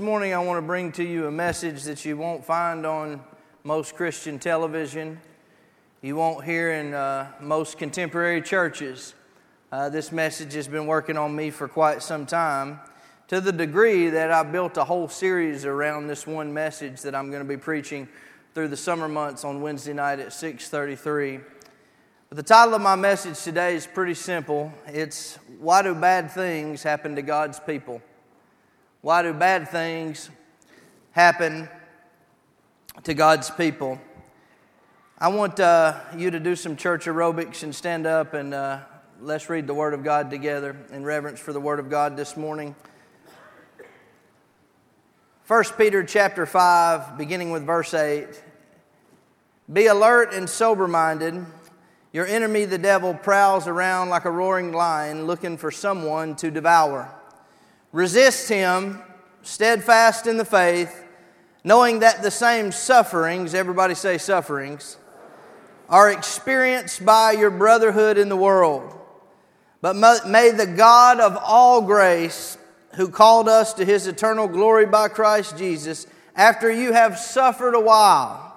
morning I want to bring to you a message that you won't find on most Christian television. You won't hear in uh, most contemporary churches. Uh, this message has been working on me for quite some time to the degree that I built a whole series around this one message that I'm going to be preaching through the summer months on Wednesday night at 6:33. But the title of my message today is pretty simple. It's why do bad things happen to God's people? Why do bad things happen to God's people? I want uh, you to do some church aerobics and stand up and uh, let's read the Word of God together in reverence for the Word of God this morning. 1 Peter chapter 5, beginning with verse 8. Be alert and sober minded. Your enemy, the devil, prowls around like a roaring lion looking for someone to devour. Resist him, steadfast in the faith, knowing that the same sufferings, everybody say sufferings, are experienced by your brotherhood in the world. But may the God of all grace, who called us to his eternal glory by Christ Jesus, after you have suffered a while,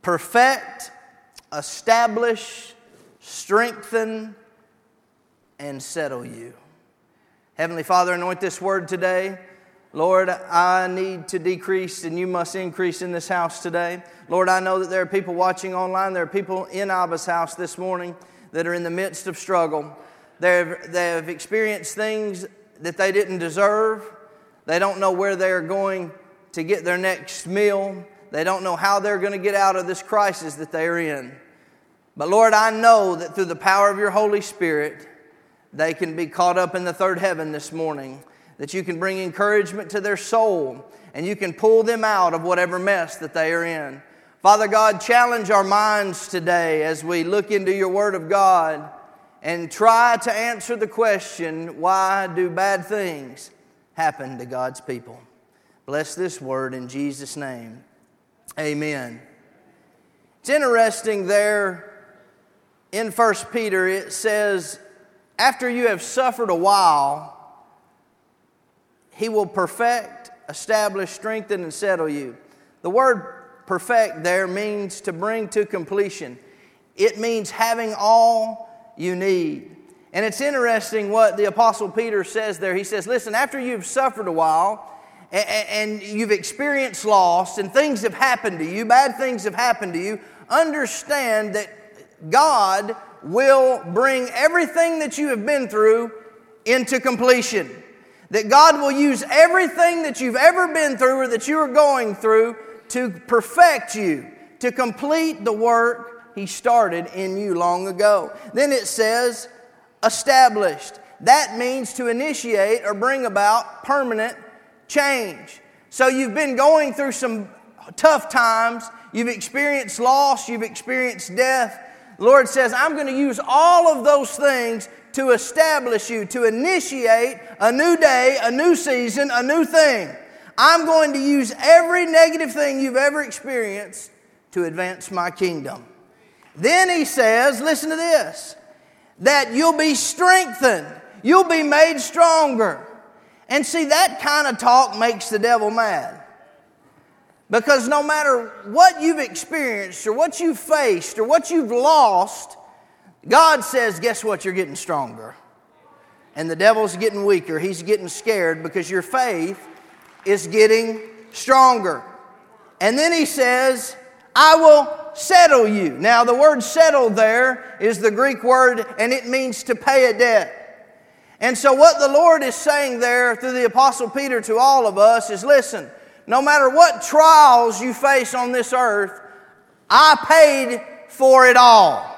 perfect, establish, strengthen, and settle you. Heavenly Father, anoint this word today. Lord, I need to decrease and you must increase in this house today. Lord, I know that there are people watching online, there are people in Abba's house this morning that are in the midst of struggle. They've, they've experienced things that they didn't deserve. They don't know where they're going to get their next meal. They don't know how they're going to get out of this crisis that they're in. But Lord, I know that through the power of your Holy Spirit, they can be caught up in the third heaven this morning, that you can bring encouragement to their soul and you can pull them out of whatever mess that they are in. Father God, challenge our minds today as we look into your Word of God and try to answer the question why do bad things happen to God's people? Bless this word in Jesus' name. Amen. It's interesting there in 1 Peter, it says, after you have suffered a while, he will perfect, establish, strengthen, and settle you. The word perfect there means to bring to completion, it means having all you need. And it's interesting what the Apostle Peter says there. He says, Listen, after you've suffered a while, and you've experienced loss and things have happened to you, bad things have happened to you, understand that God will bring everything that you have been through into completion. That God will use everything that you've ever been through or that you are going through to perfect you, to complete the work He started in you long ago. Then it says, established. That means to initiate or bring about permanent change. So you've been going through some tough times, you've experienced loss, you've experienced death, the Lord says, I'm going to use all of those things to establish you, to initiate a new day, a new season, a new thing. I'm going to use every negative thing you've ever experienced to advance my kingdom. Then he says, listen to this, that you'll be strengthened, you'll be made stronger. And see, that kind of talk makes the devil mad. Because no matter what you've experienced or what you've faced or what you've lost, God says, guess what? You're getting stronger. And the devil's getting weaker. He's getting scared because your faith is getting stronger. And then he says, I will settle you. Now, the word settle there is the Greek word, and it means to pay a debt. And so, what the Lord is saying there through the Apostle Peter to all of us is listen, no matter what trials you face on this earth, I paid for it all.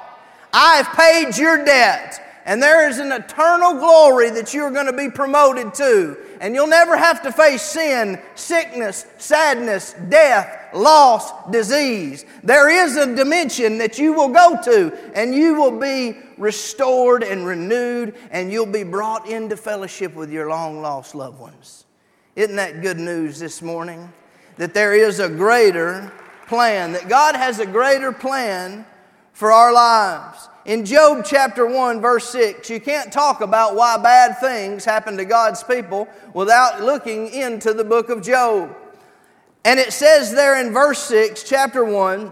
I have paid your debt. And there is an eternal glory that you're going to be promoted to. And you'll never have to face sin, sickness, sadness, death, loss, disease. There is a dimension that you will go to, and you will be restored and renewed, and you'll be brought into fellowship with your long lost loved ones. Isn't that good news this morning? That there is a greater plan, that God has a greater plan for our lives. In Job chapter 1, verse 6, you can't talk about why bad things happen to God's people without looking into the book of Job. And it says there in verse 6, chapter 1,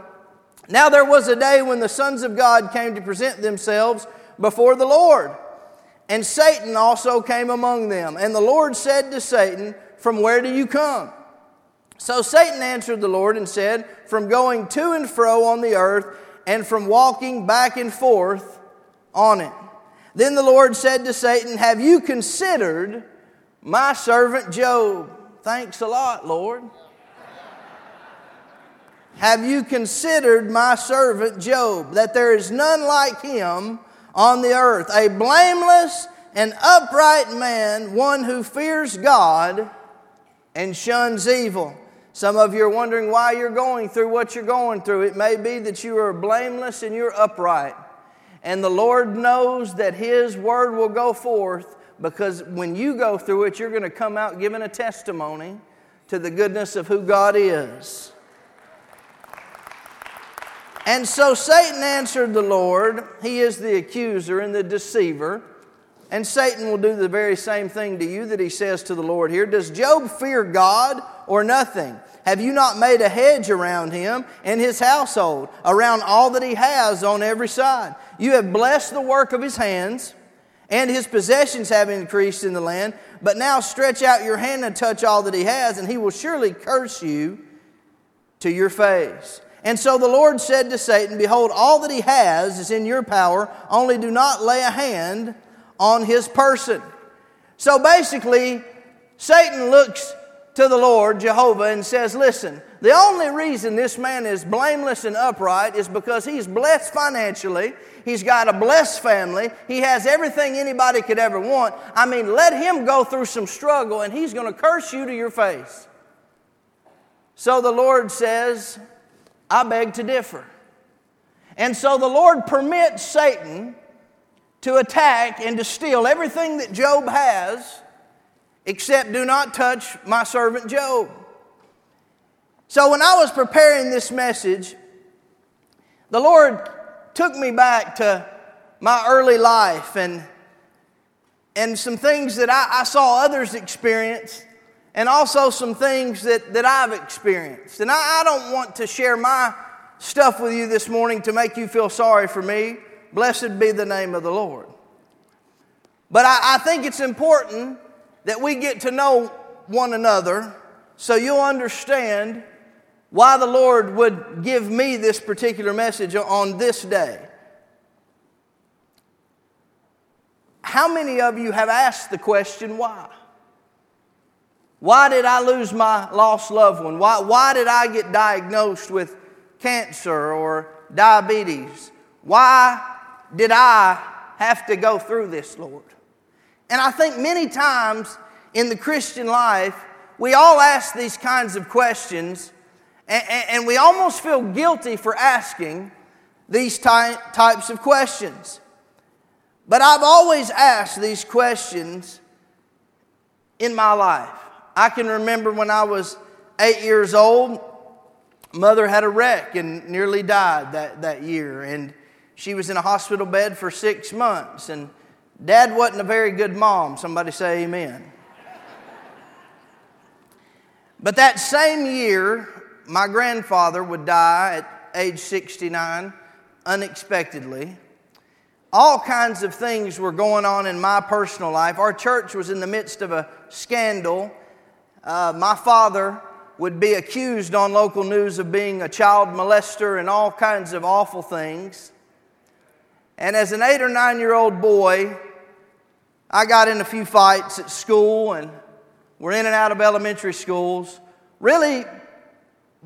Now there was a day when the sons of God came to present themselves before the Lord. And Satan also came among them. And the Lord said to Satan, From where do you come? So Satan answered the Lord and said, From going to and fro on the earth and from walking back and forth on it. Then the Lord said to Satan, Have you considered my servant Job? Thanks a lot, Lord. Have you considered my servant Job, that there is none like him on the earth, a blameless and upright man, one who fears God and shuns evil? Some of you are wondering why you're going through what you're going through. It may be that you are blameless and you're upright. And the Lord knows that His word will go forth because when you go through it, you're going to come out giving a testimony to the goodness of who God is. And so Satan answered the Lord. He is the accuser and the deceiver. And Satan will do the very same thing to you that he says to the Lord here. Does Job fear God or nothing? Have you not made a hedge around him and his household, around all that he has on every side? You have blessed the work of his hands, and his possessions have increased in the land. But now stretch out your hand and touch all that he has, and he will surely curse you to your face. And so the Lord said to Satan, Behold, all that he has is in your power, only do not lay a hand on his person. So basically, Satan looks to the Lord, Jehovah, and says, Listen, the only reason this man is blameless and upright is because he's blessed financially. He's got a blessed family. He has everything anybody could ever want. I mean, let him go through some struggle and he's going to curse you to your face. So the Lord says, I beg to differ. And so the Lord permits Satan to attack and to steal everything that Job has, except do not touch my servant Job. So when I was preparing this message, the Lord took me back to my early life and, and some things that I, I saw others experience, and also some things that, that I've experienced. And I, I don't want to share my stuff with you this morning to make you feel sorry for me. Blessed be the name of the Lord. But I, I think it's important that we get to know one another so you'll understand why the Lord would give me this particular message on this day. How many of you have asked the question, why? Why did I lose my lost loved one? Why, why did I get diagnosed with cancer or diabetes? Why did I have to go through this, Lord? And I think many times in the Christian life, we all ask these kinds of questions, and, and we almost feel guilty for asking these ty- types of questions. But I've always asked these questions in my life. I can remember when I was eight years old, mother had a wreck and nearly died that, that year. And she was in a hospital bed for six months. And dad wasn't a very good mom. Somebody say amen. but that same year, my grandfather would die at age 69 unexpectedly. All kinds of things were going on in my personal life. Our church was in the midst of a scandal. Uh, my father would be accused on local news of being a child molester and all kinds of awful things. And as an eight or nine year old boy, I got in a few fights at school and we're in and out of elementary schools, really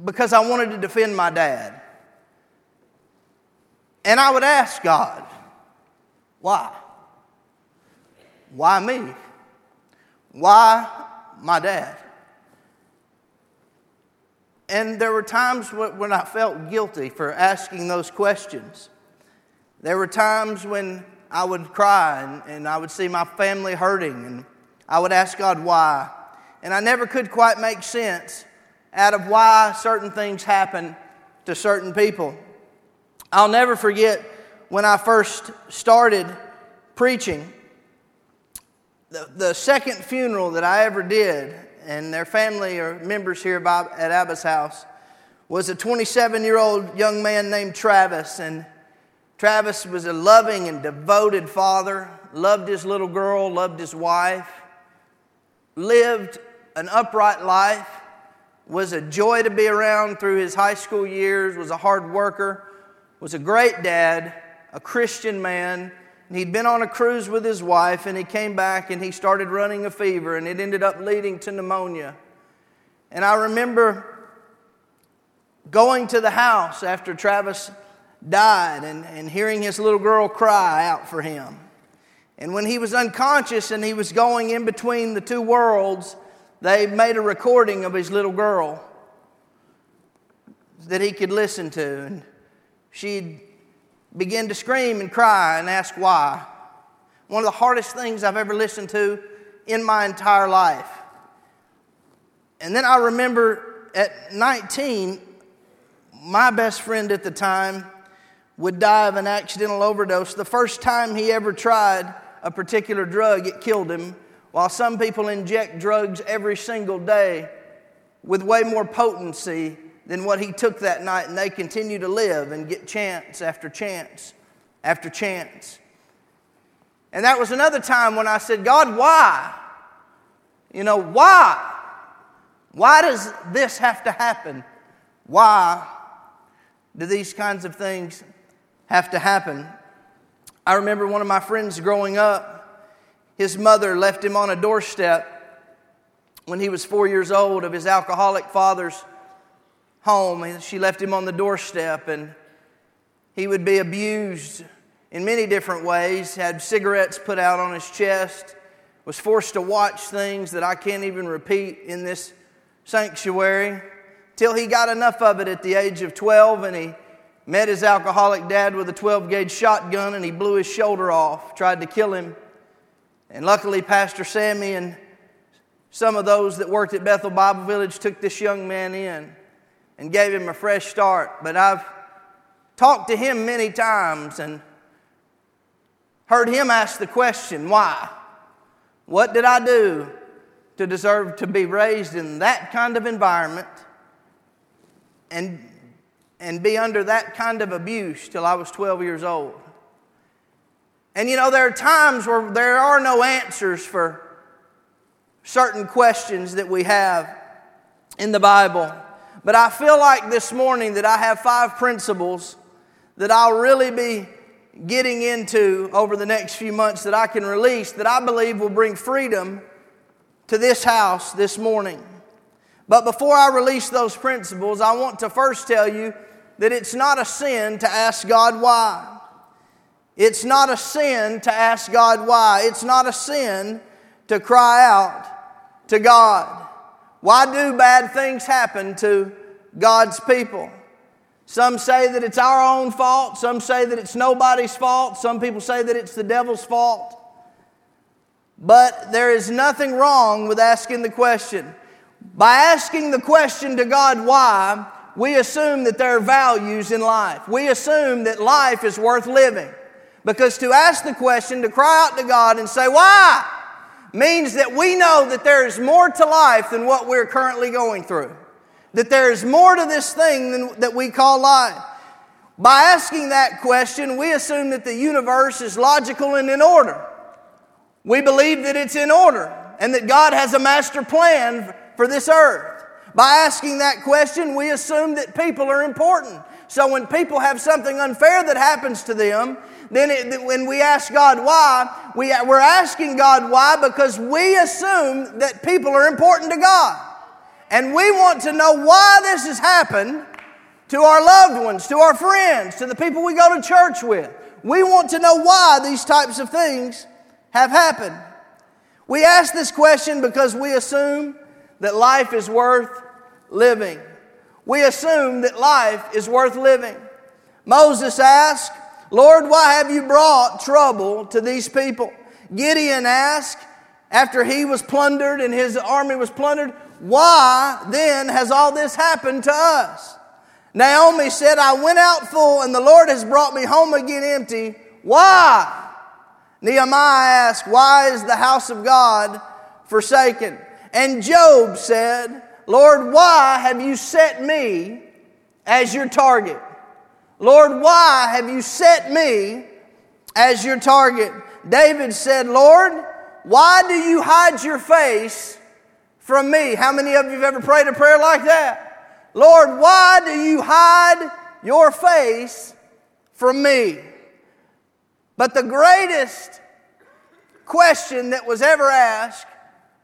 because I wanted to defend my dad. And I would ask God, why? Why me? Why my dad? And there were times when I felt guilty for asking those questions. There were times when I would cry and, and, I would see my family hurting and I would ask God why. And I never could quite make sense out of why certain things happen to certain people. I'll never forget when I first started preaching. The, the second funeral that I ever did, and their family or members here at Abba's house, was a 27 year old young man named Travis. And Travis was a loving and devoted father, loved his little girl, loved his wife, lived an upright life, was a joy to be around through his high school years, was a hard worker, was a great dad, a Christian man. He'd been on a cruise with his wife and he came back and he started running a fever and it ended up leading to pneumonia. And I remember going to the house after Travis died and, and hearing his little girl cry out for him. And when he was unconscious and he was going in between the two worlds, they made a recording of his little girl that he could listen to. And she'd begin to scream and cry and ask why. One of the hardest things I've ever listened to in my entire life. And then I remember at 19, my best friend at the time would die of an accidental overdose. The first time he ever tried a particular drug, it killed him. While some people inject drugs every single day with way more potency than what he took that night, and they continue to live and get chance after chance after chance. And that was another time when I said, God, why? You know, why? Why does this have to happen? Why do these kinds of things have to happen? I remember one of my friends growing up, his mother left him on a doorstep when he was four years old of his alcoholic father's home. And she left him on the doorstep, and he would be abused in many different ways, had cigarettes put out on his chest, was forced to watch things that I can't even repeat in this sanctuary till he got enough of it at the age of 12 and he met his alcoholic dad with a 12 gauge shotgun and he blew his shoulder off, tried to kill him. And luckily, Pastor Sammy and some of those that worked at Bethel Bible Village took this young man in and gave him a fresh start. But I've talked to him many times and heard him ask the question why? What did I do to deserve to be raised in that kind of environment? and, and be under that kind of abuse till I was 12 years old. And you know, there are times where there are no answers for certain questions that we have in the Bible. But I feel like this morning that I have five principles that I'll really be getting into over the next few months that I can release that I believe will bring freedom to this house this morning. But before I release those principles, I want to first tell you that it's not a sin to ask God why. It's not a sin to ask God why. It's not a sin to cry out to God. Why do bad things happen to God's people? Some say that it's our own fault. Some say that it's nobody's fault. Some people say that it's the devil's fault. But there is nothing wrong with asking the question by asking the question to God, why, we assume that there are values in life. We assume that life is worth living. Because to ask the question, to cry out to God and say, why, means that we know that there is more to life than what we're currently going through. That there is more to this thing than, that we call life. By asking that question, we assume that the universe is logical and in order. We believe that it's in order and that God has a master plan for this earth. By asking that question, we assume that people are important. So when people have something unfair that happens to them, then it, when we ask God why, we, we're asking God why because we assume that people are important to God. And we want to know why this has happened to our loved ones, to our friends, to the people we go to church with. We want to know why these types of things have happened. We ask this question because we assume that life is worth living. We assume that life is worth living. Moses asked, Lord, why have you brought trouble to these people? Gideon asked, after he was plundered and his army was plundered, why then has all this happened to us? Naomi said, I went out full and the Lord has brought me home again empty. Why? Nehemiah asked, Why is the house of God forsaken? And Job said, Lord, why have you set me as your target? Lord, why have you set me as your target? David said, Lord, why do you hide your face from me? How many of you have ever prayed a prayer like that? Lord, why do you hide your face from me? But the greatest question that was ever asked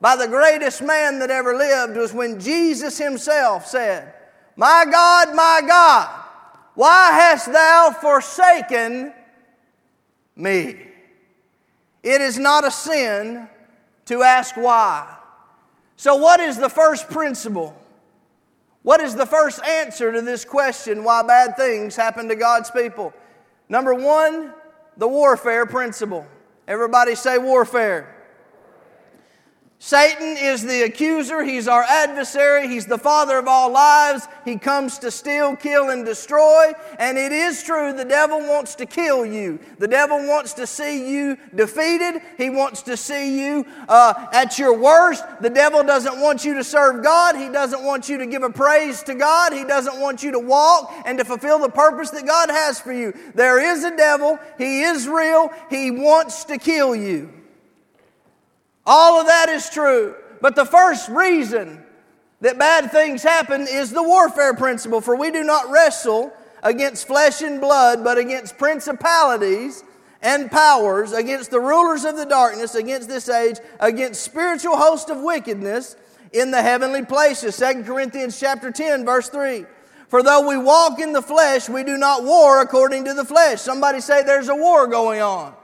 by the greatest man that ever lived was when Jesus himself said, My God, my God, why hast thou forsaken me? It is not a sin to ask why. So, what is the first principle? What is the first answer to this question why bad things happen to God's people? Number one, the warfare principle. Everybody say warfare. Satan is the accuser. He's our adversary. He's the father of all lies. He comes to steal, kill, and destroy. And it is true, the devil wants to kill you. The devil wants to see you defeated. He wants to see you uh, at your worst. The devil doesn't want you to serve God. He doesn't want you to give a praise to God. He doesn't want you to walk and to fulfill the purpose that God has for you. There is a devil. He is real. He wants to kill you. All of that is true. But the first reason that bad things happen is the warfare principle. For we do not wrestle against flesh and blood, but against principalities and powers, against the rulers of the darkness, against this age, against spiritual host of wickedness in the heavenly places. 2 Corinthians chapter 10, verse 3. For though we walk in the flesh, we do not war according to the flesh. Somebody say there's a war going on.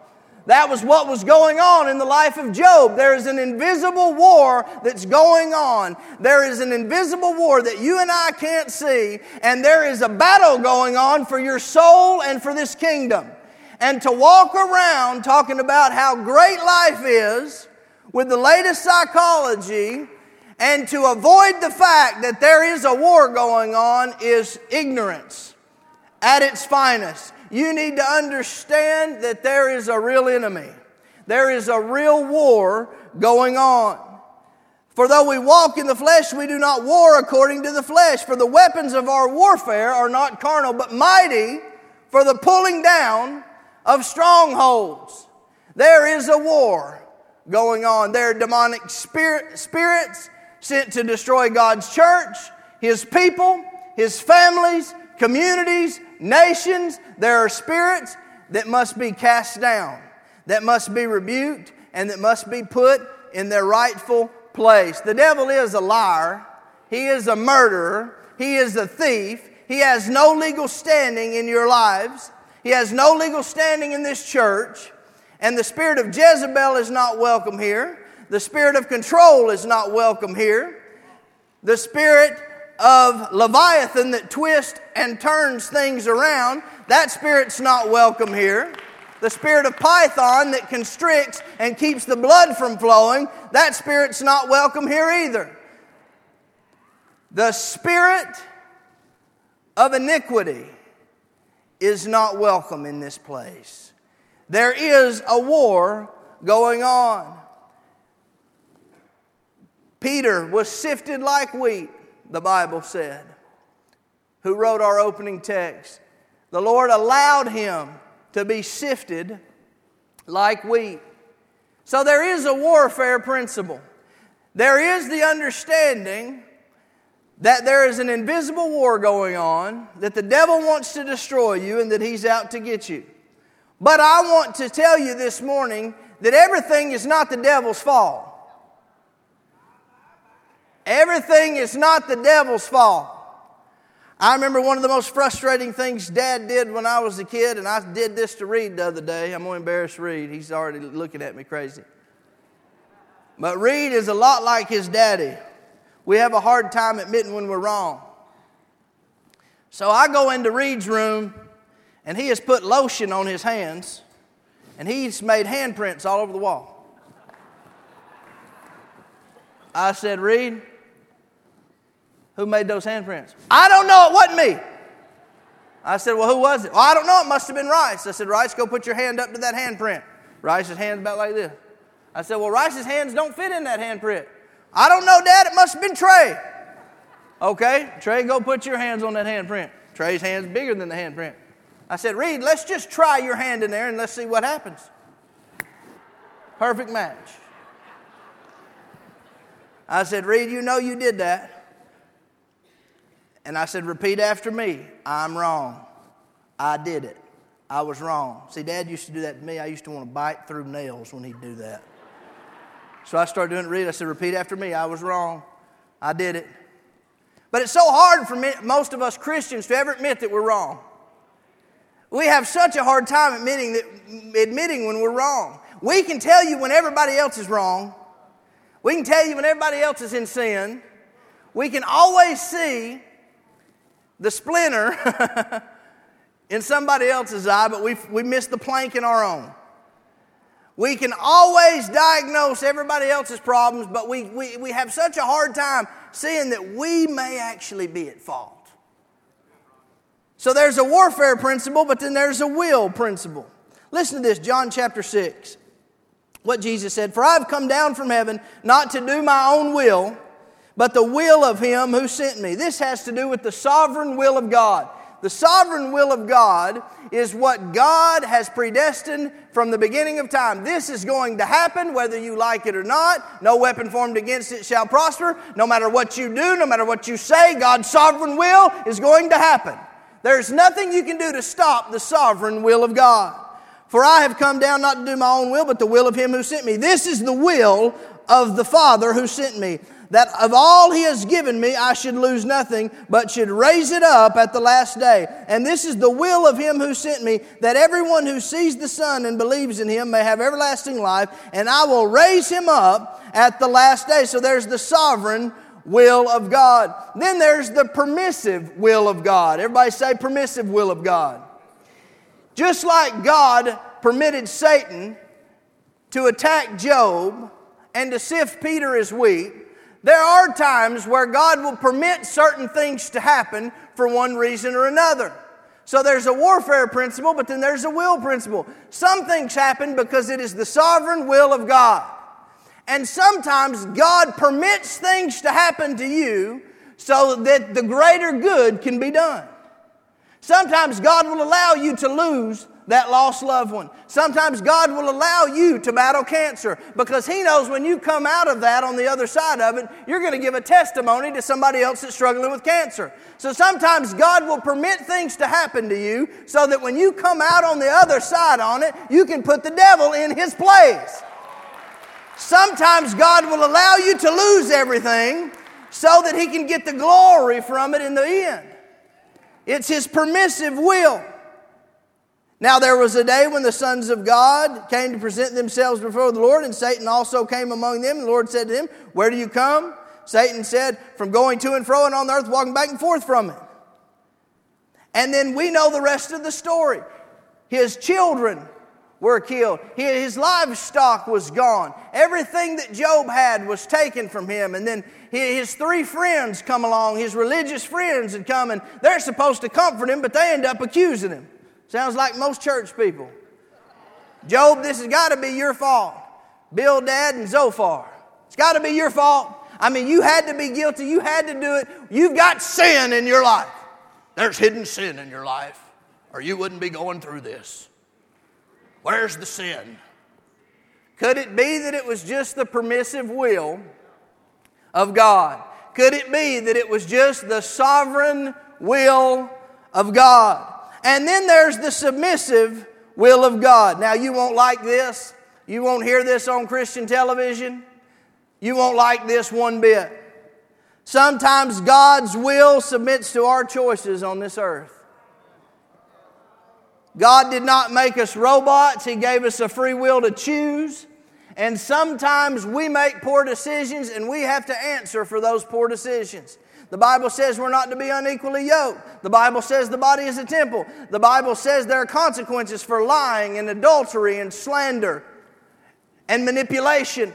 That was what was going on in the life of Job. There is an invisible war that's going on. There is an invisible war that you and I can't see, and there is a battle going on for your soul and for this kingdom. And to walk around talking about how great life is with the latest psychology and to avoid the fact that there is a war going on is ignorance at its finest you need to understand that there is a real enemy. There is a real war going on. For though we walk in the flesh, we do not war according to the flesh. For the weapons of our warfare are not carnal, but mighty for the pulling down of strongholds. There is a war going on. There are demonic spirit, spirits sent to destroy God's church, His people, His families, communities, nations, there are spirits that must be cast down, that must be rebuked, and that must be put in their rightful place. The devil is a liar, he is a murderer, he is a thief, he has no legal standing in your lives, he has no legal standing in this church, and the spirit of Jezebel is not welcome here. The spirit of control is not welcome here. The spirit of Leviathan that twists and turns things around, that spirit's not welcome here. The spirit of Python that constricts and keeps the blood from flowing, that spirit's not welcome here either. The spirit of iniquity is not welcome in this place. There is a war going on. Peter was sifted like wheat the Bible said, who wrote our opening text. The Lord allowed him to be sifted like wheat. So there is a warfare principle. There is the understanding that there is an invisible war going on, that the devil wants to destroy you, and that he's out to get you. But I want to tell you this morning that everything is not the devil's fault. Everything is not the devil's fault. I remember one of the most frustrating things Dad did when I was a kid, and I did this to Reed the other day. I'm going to embarrass Reed. He's already looking at me crazy. But Reed is a lot like his daddy. We have a hard time admitting when we're wrong. So I go into Reed's room, and he has put lotion on his hands, and he's made handprints all over the wall. I said, Reed, who made those handprints? I don't know, it wasn't me. I said, Well, who was it? Well, I don't know. It must have been Rice. I said, Rice, go put your hand up to that handprint. Rice's hand's about like this. I said, Well, Rice's hands don't fit in that handprint. I don't know, Dad. It must have been Trey. Okay, Trey, go put your hands on that handprint. Trey's hand's bigger than the handprint. I said, Reed, let's just try your hand in there and let's see what happens. Perfect match. I said, Reed, you know you did that. And I said, repeat after me. I'm wrong. I did it. I was wrong. See, Dad used to do that to me. I used to want to bite through nails when he'd do that. So I started doing it. I said, repeat after me. I was wrong. I did it. But it's so hard for me, most of us Christians to ever admit that we're wrong. We have such a hard time admitting that admitting when we're wrong. We can tell you when everybody else is wrong. We can tell you when everybody else is in sin. We can always see the splinter in somebody else's eye, but we we miss the plank in our own. We can always diagnose everybody else's problems, but we, we, we have such a hard time seeing that we may actually be at fault. So there's a warfare principle, but then there's a will principle. Listen to this, John chapter 6. What Jesus said, For I've come down from heaven not to do my own will, but the will of him who sent me. This has to do with the sovereign will of God. The sovereign will of God is what God has predestined from the beginning of time. This is going to happen whether you like it or not. No weapon formed against it shall prosper. No matter what you do, no matter what you say, God's sovereign will is going to happen. There's nothing you can do to stop the sovereign will of God. For I have come down not to do my own will, but the will of him who sent me. This is the will of the Father who sent me that of all he has given me, I should lose nothing, but should raise it up at the last day. And this is the will of him who sent me, that everyone who sees the Son and believes in him may have everlasting life, and I will raise him up at the last day. So there's the sovereign will of God. Then there's the permissive will of God. Everybody say permissive will of God. Just like God permitted Satan to attack Job and to sift Peter as wheat, there are times where God will permit certain things to happen for one reason or another. So there's a warfare principle, but then there's a will principle. Some things happen because it is the sovereign will of God. And sometimes God permits things to happen to you so that the greater good can be done. Sometimes God will allow you to lose that lost loved one. Sometimes God will allow you to battle cancer because He knows when you come out of that on the other side of it, you're going to give a testimony to somebody else that's struggling with cancer. So sometimes God will permit things to happen to you so that when you come out on the other side on it, you can put the devil in his place. Sometimes God will allow you to lose everything so that He can get the glory from it in the end. It's His permissive will. Now, there was a day when the sons of God came to present themselves before the Lord, and Satan also came among them. And the Lord said to him, Where do you come? Satan said, From going to and fro and on the earth, walking back and forth from it. And then we know the rest of the story. His children were killed. His livestock was gone. Everything that Job had was taken from him. And then his three friends come along, his religious friends had come, and they're supposed to comfort him, but they end up accusing him. Sounds like most church people. Job, this has got to be your fault. Bildad and Zophar. It's got to be your fault. I mean, you had to be guilty. You had to do it. You've got sin in your life. There's hidden sin in your life, or you wouldn't be going through this. Where's the sin? Could it be that it was just the permissive will of God? Could it be that it was just the sovereign will of God? And then there's the submissive will of God. Now, you won't like this. You won't hear this on Christian television. You won't like this one bit. Sometimes God's will submits to our choices on this earth. God did not make us robots, He gave us a free will to choose. And sometimes we make poor decisions and we have to answer for those poor decisions. The Bible says we're not to be unequally yoked. The Bible says the body is a temple. The Bible says there are consequences for lying and adultery and slander and manipulation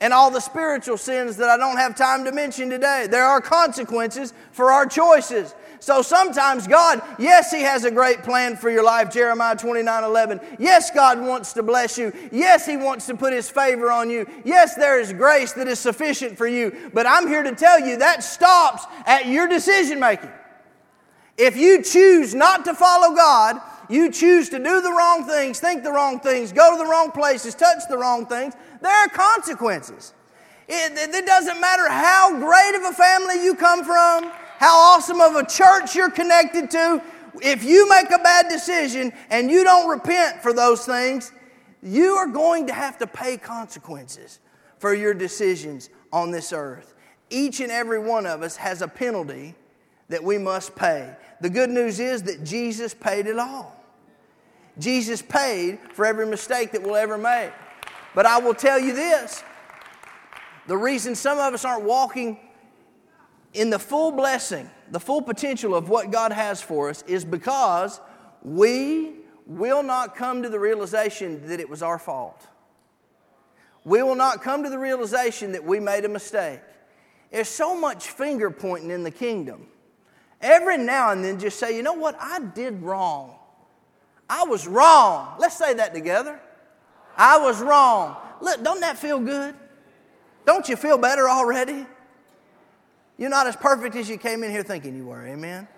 and all the spiritual sins that I don't have time to mention today. There are consequences for our choices. So sometimes God, yes, He has a great plan for your life, Jeremiah 29 11. Yes, God wants to bless you. Yes, He wants to put His favor on you. Yes, there is grace that is sufficient for you. But I'm here to tell you that stops at your decision making. If you choose not to follow God, you choose to do the wrong things, think the wrong things, go to the wrong places, touch the wrong things, there are consequences. It, it, doesn't matter how great of a family you come from, how awesome of a church you're connected to. If you make a bad decision and you don't repent for those things, you are going to have to pay consequences for your decisions on this earth. Each and every one of us has a penalty that we must pay. The good news is that Jesus paid it all. Jesus paid for every mistake that we'll ever make. But I will tell you this the reason some of us aren't walking in the full blessing, the full potential of what God has for us is because we will not come to the realization that it was our fault. We will not come to the realization that we made a mistake. There's so much finger pointing in the kingdom. Every now and then, just say, you know what? I did wrong. I was wrong. Let's say that together. I was wrong. Look, don't that feel good? Don't you feel better already? You're not as perfect as you came in here thinking you were. Amen.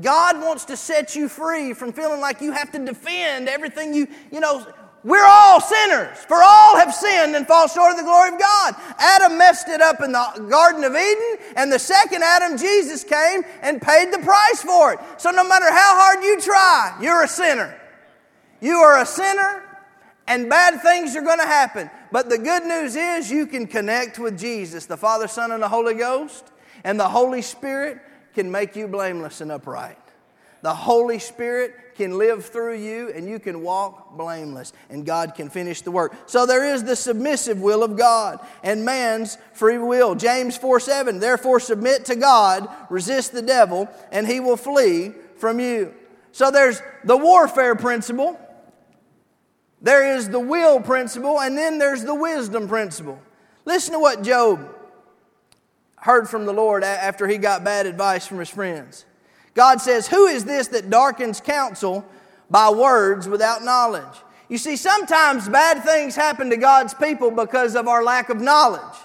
God wants to set you free from feeling like you have to defend everything you, you know, we're all sinners, for all have sinned and fall short of the glory of God. Adam messed it up in the Garden of Eden, and the second Adam, Jesus, came and paid the price for it. So no matter how hard you try, you're a sinner. You are a sinner, and bad things are going to happen. But the good news is you can connect with Jesus, the Father, Son, and the Holy Ghost, and the Holy Spirit can make you blameless and upright. The Holy Spirit can live through you and you can walk blameless and God can finish the work. So there is the submissive will of God and man's free will. James 4 7, therefore submit to God, resist the devil, and he will flee from you. So there's the warfare principle there is the will principle, and then there's the wisdom principle. Listen to what Job heard from the Lord after he got bad advice from his friends. God says, Who is this that darkens counsel by words without knowledge? You see, sometimes bad things happen to God's people because of our lack of knowledge.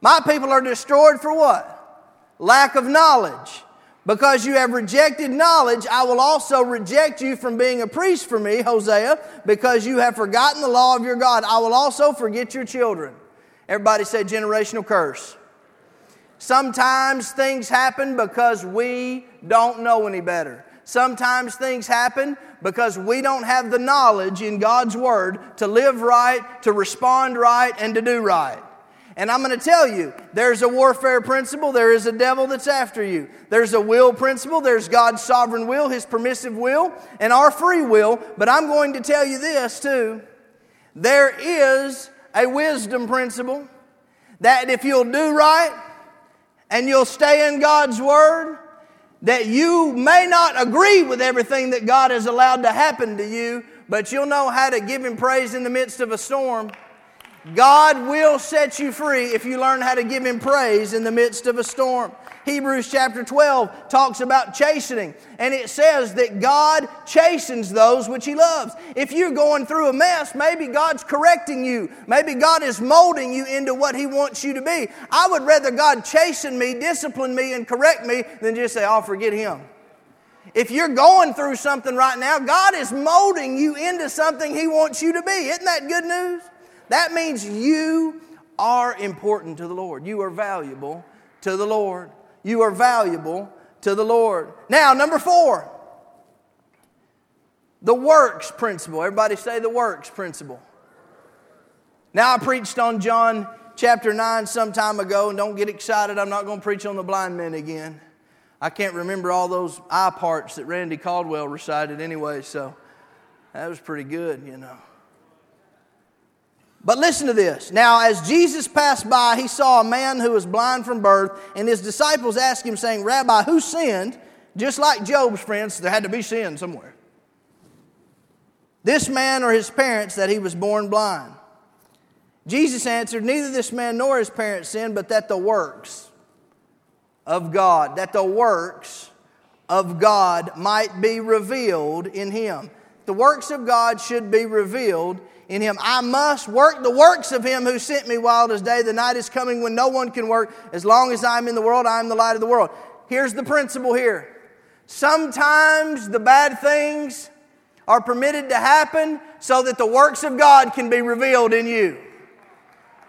My people are destroyed for what? Lack of knowledge. Because you have rejected knowledge, I will also reject you from being a priest for me, Hosea, because you have forgotten the law of your God. I will also forget your children. Everybody say generational curse. Sometimes things happen because we don't know any better. Sometimes things happen because we don't have the knowledge in God's Word to live right, to respond right, and to do right. And I'm going to tell you, there's a warfare principle, there is a devil that's after you. There's a will principle, there's God's sovereign will, His permissive will, and our free will. But I'm going to tell you this too there is a wisdom principle that if you'll do right and you'll stay in God's Word, that you may not agree with everything that God has allowed to happen to you, but you'll know how to give Him praise in the midst of a storm. God will set you free if you learn how to give Him praise in the midst of a storm. Hebrews chapter 12 talks about chastening, and it says that God chastens those which He loves. If you're going through a mess, maybe God's correcting you. Maybe God is molding you into what He wants you to be. I would rather God chasten me, discipline me, and correct me than just say, I'll forget Him. If you're going through something right now, God is molding you into something He wants you to be. Isn't that good news? That means you are important to the Lord. You are valuable to the Lord. You are valuable to the Lord. Now, number four, the works principle. Everybody say the works principle. Now, I preached on John chapter 9 some time ago, and don't get excited. I'm not going to preach on the blind men again. I can't remember all those eye parts that Randy Caldwell recited anyway, so that was pretty good, you know. But listen to this. Now, as Jesus passed by, he saw a man who was blind from birth, and his disciples asked him, saying, Rabbi, who sinned? Just like Job's friends, there had to be sin somewhere. This man or his parents that he was born blind. Jesus answered, Neither this man nor his parents sinned, but that the works of God, that the works of God might be revealed in him. The works of God should be revealed in him. I must work the works of him who sent me while it is day. The night is coming when no one can work. As long as I'm in the world, I am the light of the world. Here's the principle here. Sometimes the bad things are permitted to happen so that the works of God can be revealed in you.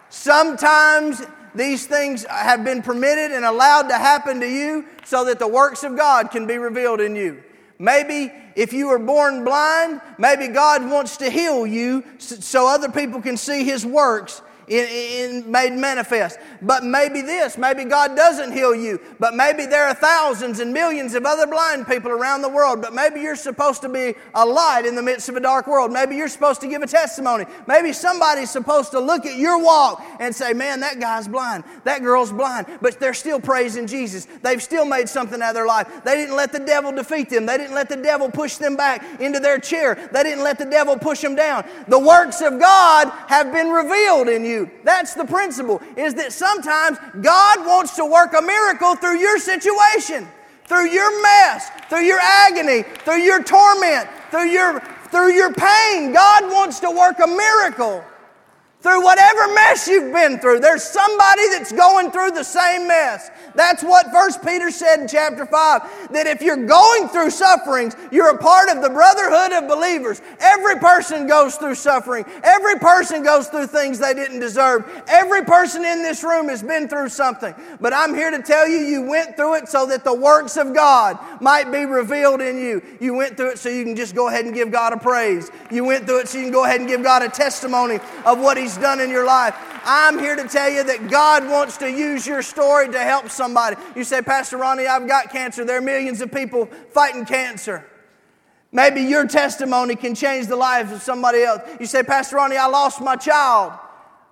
Sometimes these things have been permitted and allowed to happen to you so that the works of God can be revealed in you. Maybe if you were born blind, maybe God wants to heal you so other people can see His works in, in, made manifest. But maybe this, maybe God doesn't heal you, but maybe there are thousands and millions of other blind people around the world, but maybe you're supposed to be a light in the midst of a dark world. Maybe you're supposed to give a testimony. Maybe somebody's supposed to look at your walk and say, man, that guy's blind, that girl's blind, but they're still praising Jesus. They've still made something out of their life. They didn't let the devil defeat them. They didn't let the devil push them back into their chair. They didn't let the devil push them down. The works of God have been revealed in you. That's the principle, is that sometimes God wants to work a miracle through your situation, through your mess, through your agony, through your torment, through your, through your pain. God wants to work a miracle through whatever mess you've been through. There's somebody that's going through the same mess. That's what First Peter said in chapter 5 that if you're going through sufferings, you're a part of the brotherhood of believers. Every person goes through suffering, every person goes through things they didn't deserve. Every person in this room has been through something. But I'm here to tell you, you went through it so that the works of God might be revealed in you. You went through it so you can just go ahead and give God a praise. You went through it so you can go ahead and give God a testimony of what He's done in your life. I'm here to tell you that God wants to use your story to help somebody. You say, Pastor Ronnie, I've got cancer. There are millions of people fighting cancer. Maybe your testimony can change the lives of somebody else. You say, Pastor Ronnie, I lost my child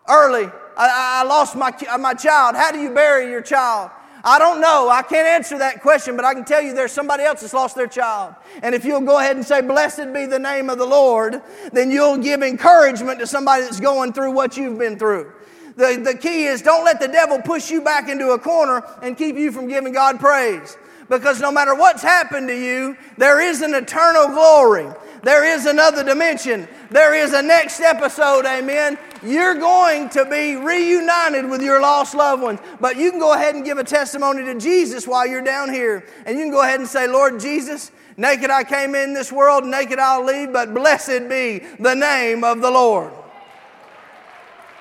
early. I, I lost my, my child. How do you bury your child? I don't know. I can't answer that question, but I can tell you there's somebody else that's lost their child. And if you'll go ahead and say, Blessed be the name of the Lord, then you'll give encouragement to somebody that's going through what you've been through. The, the key is don't let the devil push you back into a corner and keep you from giving God praise. Because no matter what's happened to you, there is an eternal glory. There is another dimension. There is a next episode, amen. You're going to be reunited with your lost loved ones. But you can go ahead and give a testimony to Jesus while you're down here. And you can go ahead and say, Lord Jesus, naked I came in this world, naked I'll leave, but blessed be the name of the Lord.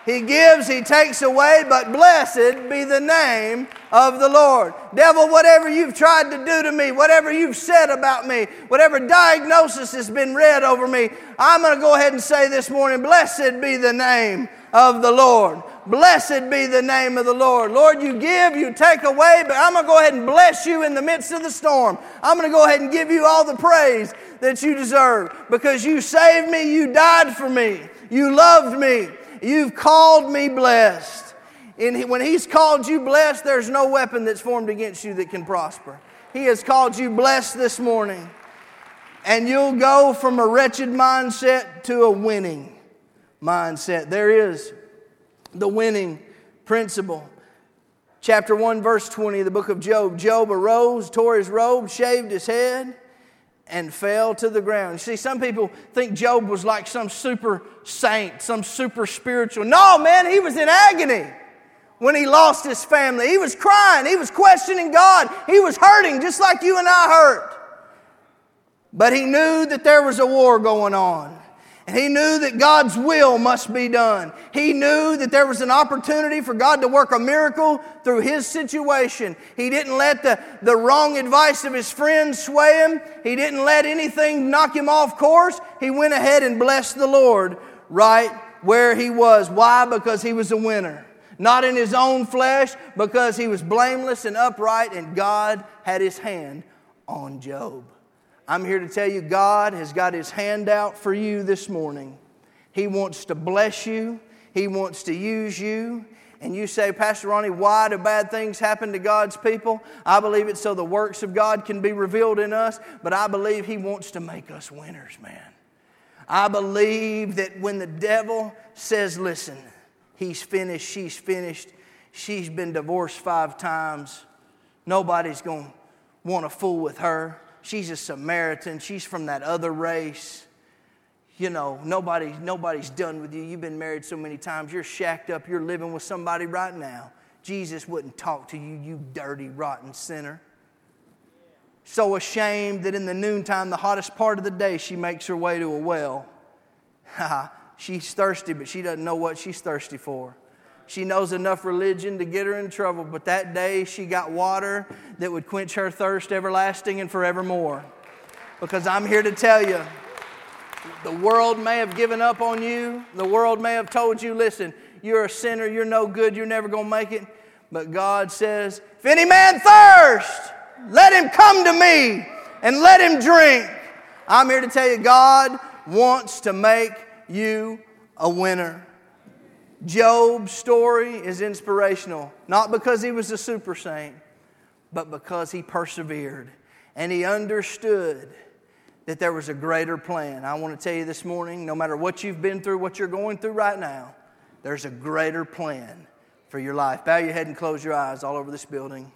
He gives, He takes away, but blessed be the name of the Lord. Devil, whatever you've tried to do to me, whatever you've said about me, whatever diagnosis has been read over me, I'm going to go ahead and say this morning, blessed be the name of the Lord. Blessed be the name of the Lord. Lord, you give, you take away, but I'm going to go ahead and bless you in the midst of the storm. I'm going to go ahead and give you all the praise that you deserve because you saved me, you died for me, you loved me, You've called me blessed. And when He's called you blessed, there's no weapon that's formed against you that can prosper. He has called you blessed this morning. And you'll go from a wretched mindset to a winning mindset. There is the winning principle. Chapter 1, verse 20 the book of Job. Job arose, tore his robe, shaved his head and fell to the ground. See, some people think Job was like some super saint, some super spiritual. No, man, he was in agony when he lost his family. He was crying, he was questioning God, he was hurting just like you and I hurt. But he knew that there was a war going on. And he knew that God's will must be done. He knew that there was an opportunity for God to work a miracle through his situation. He didn't let the, the wrong advice of his friends sway him. He didn't let anything knock him off course. He went ahead and blessed the Lord right where he was. Why? Because he was a winner. Not in his own flesh, because he was blameless and upright, and God had his hand on Job. I'm here to tell you, God has got His hand out for you this morning. He wants to bless you, He wants to use you. And you say, Pastor Ronnie, why do bad things happen to God's people? I believe it's so the works of God can be revealed in us, but I believe He wants to make us winners, man. I believe that when the devil says, Listen, he's finished, she's finished, she's been divorced five times, nobody's going to want to fool with her. She's a Samaritan. She's from that other race. You know, nobody, nobody's done with you. You've been married so many times. You're shacked up. You're living with somebody right now. Jesus wouldn't talk to you, you dirty, rotten sinner. So ashamed that in the noontime, the hottest part of the day, she makes her way to a well. she's thirsty, but she doesn't know what she's thirsty for. She knows enough religion to get her in trouble, but that day she got water that would quench her thirst everlasting and forevermore. Because I'm here to tell you, the world may have given up on you. The world may have told you, listen, you're a sinner, you're no good, you're never going to make it. But God says, if any man thirst, let him come to me and let him drink. I'm here to tell you, God wants to make you a winner. Job's story is inspirational, not because he was a super saint, but because he persevered and he understood that there was a greater plan. I want to tell you this morning no matter what you've been through, what you're going through right now, there's a greater plan for your life. Bow your head and close your eyes all over this building.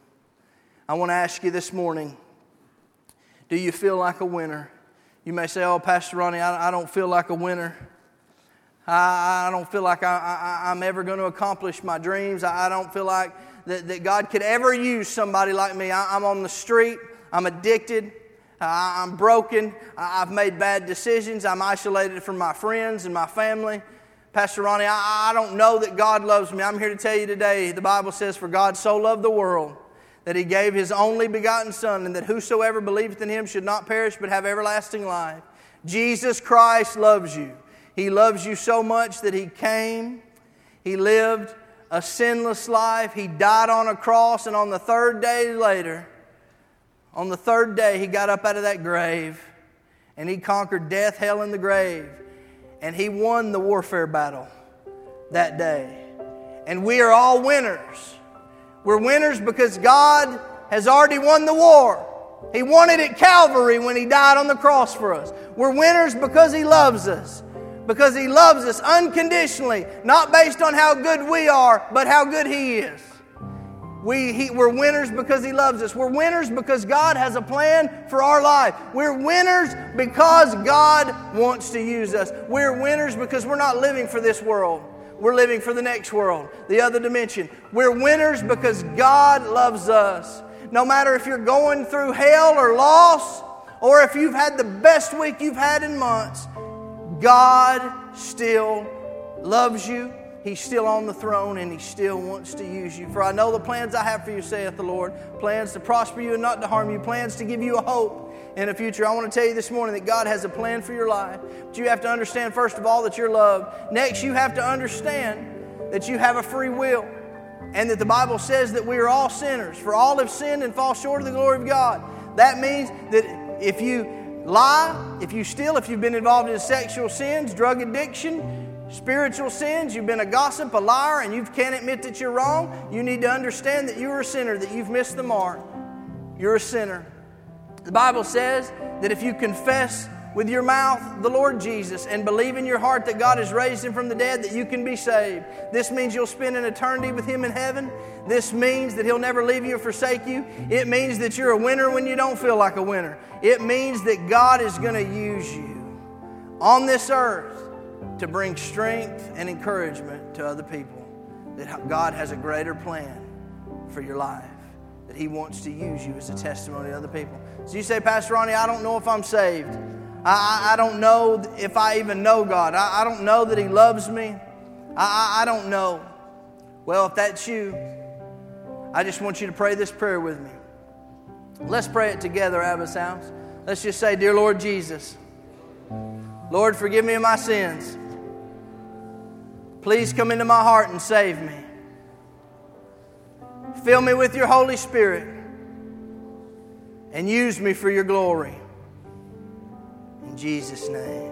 I want to ask you this morning do you feel like a winner? You may say, Oh, Pastor Ronnie, I, I don't feel like a winner. I, I don't feel like I, am ever going to accomplish my dreams. I, I, don't feel like that, that God could ever use somebody like me. I, am on the street, I'm addicted, I'm broken, I've made bad decisions, I'm isolated from my friends and my family. Pastor Ronnie, I, I don't know that God loves me. I'm here to tell you today the Bible says, For God so loved the world that he gave his only begotten Son, and that whosoever believeth in him should not perish but have everlasting life. Jesus Christ loves you. He loves you so much that he came, he lived a sinless life, he died on a cross, and on the third day later, on the third day, he got up out of that grave and he conquered death, hell, and the grave. And he won the warfare battle that day. And we are all winners. We're winners because God has already won the war. He won it at Calvary when He died on the cross for us. We're winners because He loves us. Because He loves us unconditionally, not based on how good we are, but how good He is. We, he, we're winners because He loves us. We're winners because God has a plan for our life. We're winners because God wants to use us. We're winners because we're not living for this world. We're living for the next world, the other dimension. We're winners because God loves us. No matter if you're going through hell or loss, or if you've had the best week you've had in months, God still loves you. He's still on the throne and He still wants to use you. For I know the plans I have for you, saith the Lord plans to prosper you and not to harm you, plans to give you a hope in the future. I want to tell you this morning that God has a plan for your life. But you have to understand, first of all, that you're loved. Next, you have to understand that you have a free will and that the Bible says that we are all sinners. For all have sinned and fall short of the glory of God. That means that if you lie, if you steal, if you've been involved in sexual sins, drug addiction, spiritual sins, you've been a gossip, a liar, and you can't admit that you're wrong, you need to understand that you're a sinner, that you've missed the mark. You're a sinner. The Bible says that if you confess with your mouth the Lord Jesus and believe in your heart that God has raised him from the dead, that you can be saved. This means you'll spend an eternity with him in heaven. This means that he'll never leave you or forsake you. It means that you're a winner when you don't feel like a winner. It means that God is going to use you on this earth to bring strength and encouragement to other people. That God has a greater plan for your life, that He wants to use you as a testimony to other people. So you say, Pastor Ronnie, I don't know if I'm saved. I, I don't know if I even know God. I, I don't know that He loves me. I, I don't know. Well, if that's you, I just want you to pray this prayer with me. Let's pray it together, Abba's house. Let's just say, Dear Lord Jesus, Lord, forgive me of my sins. Please come into my heart and save me. Fill me with your Holy Spirit and use me for your glory. In Jesus' name.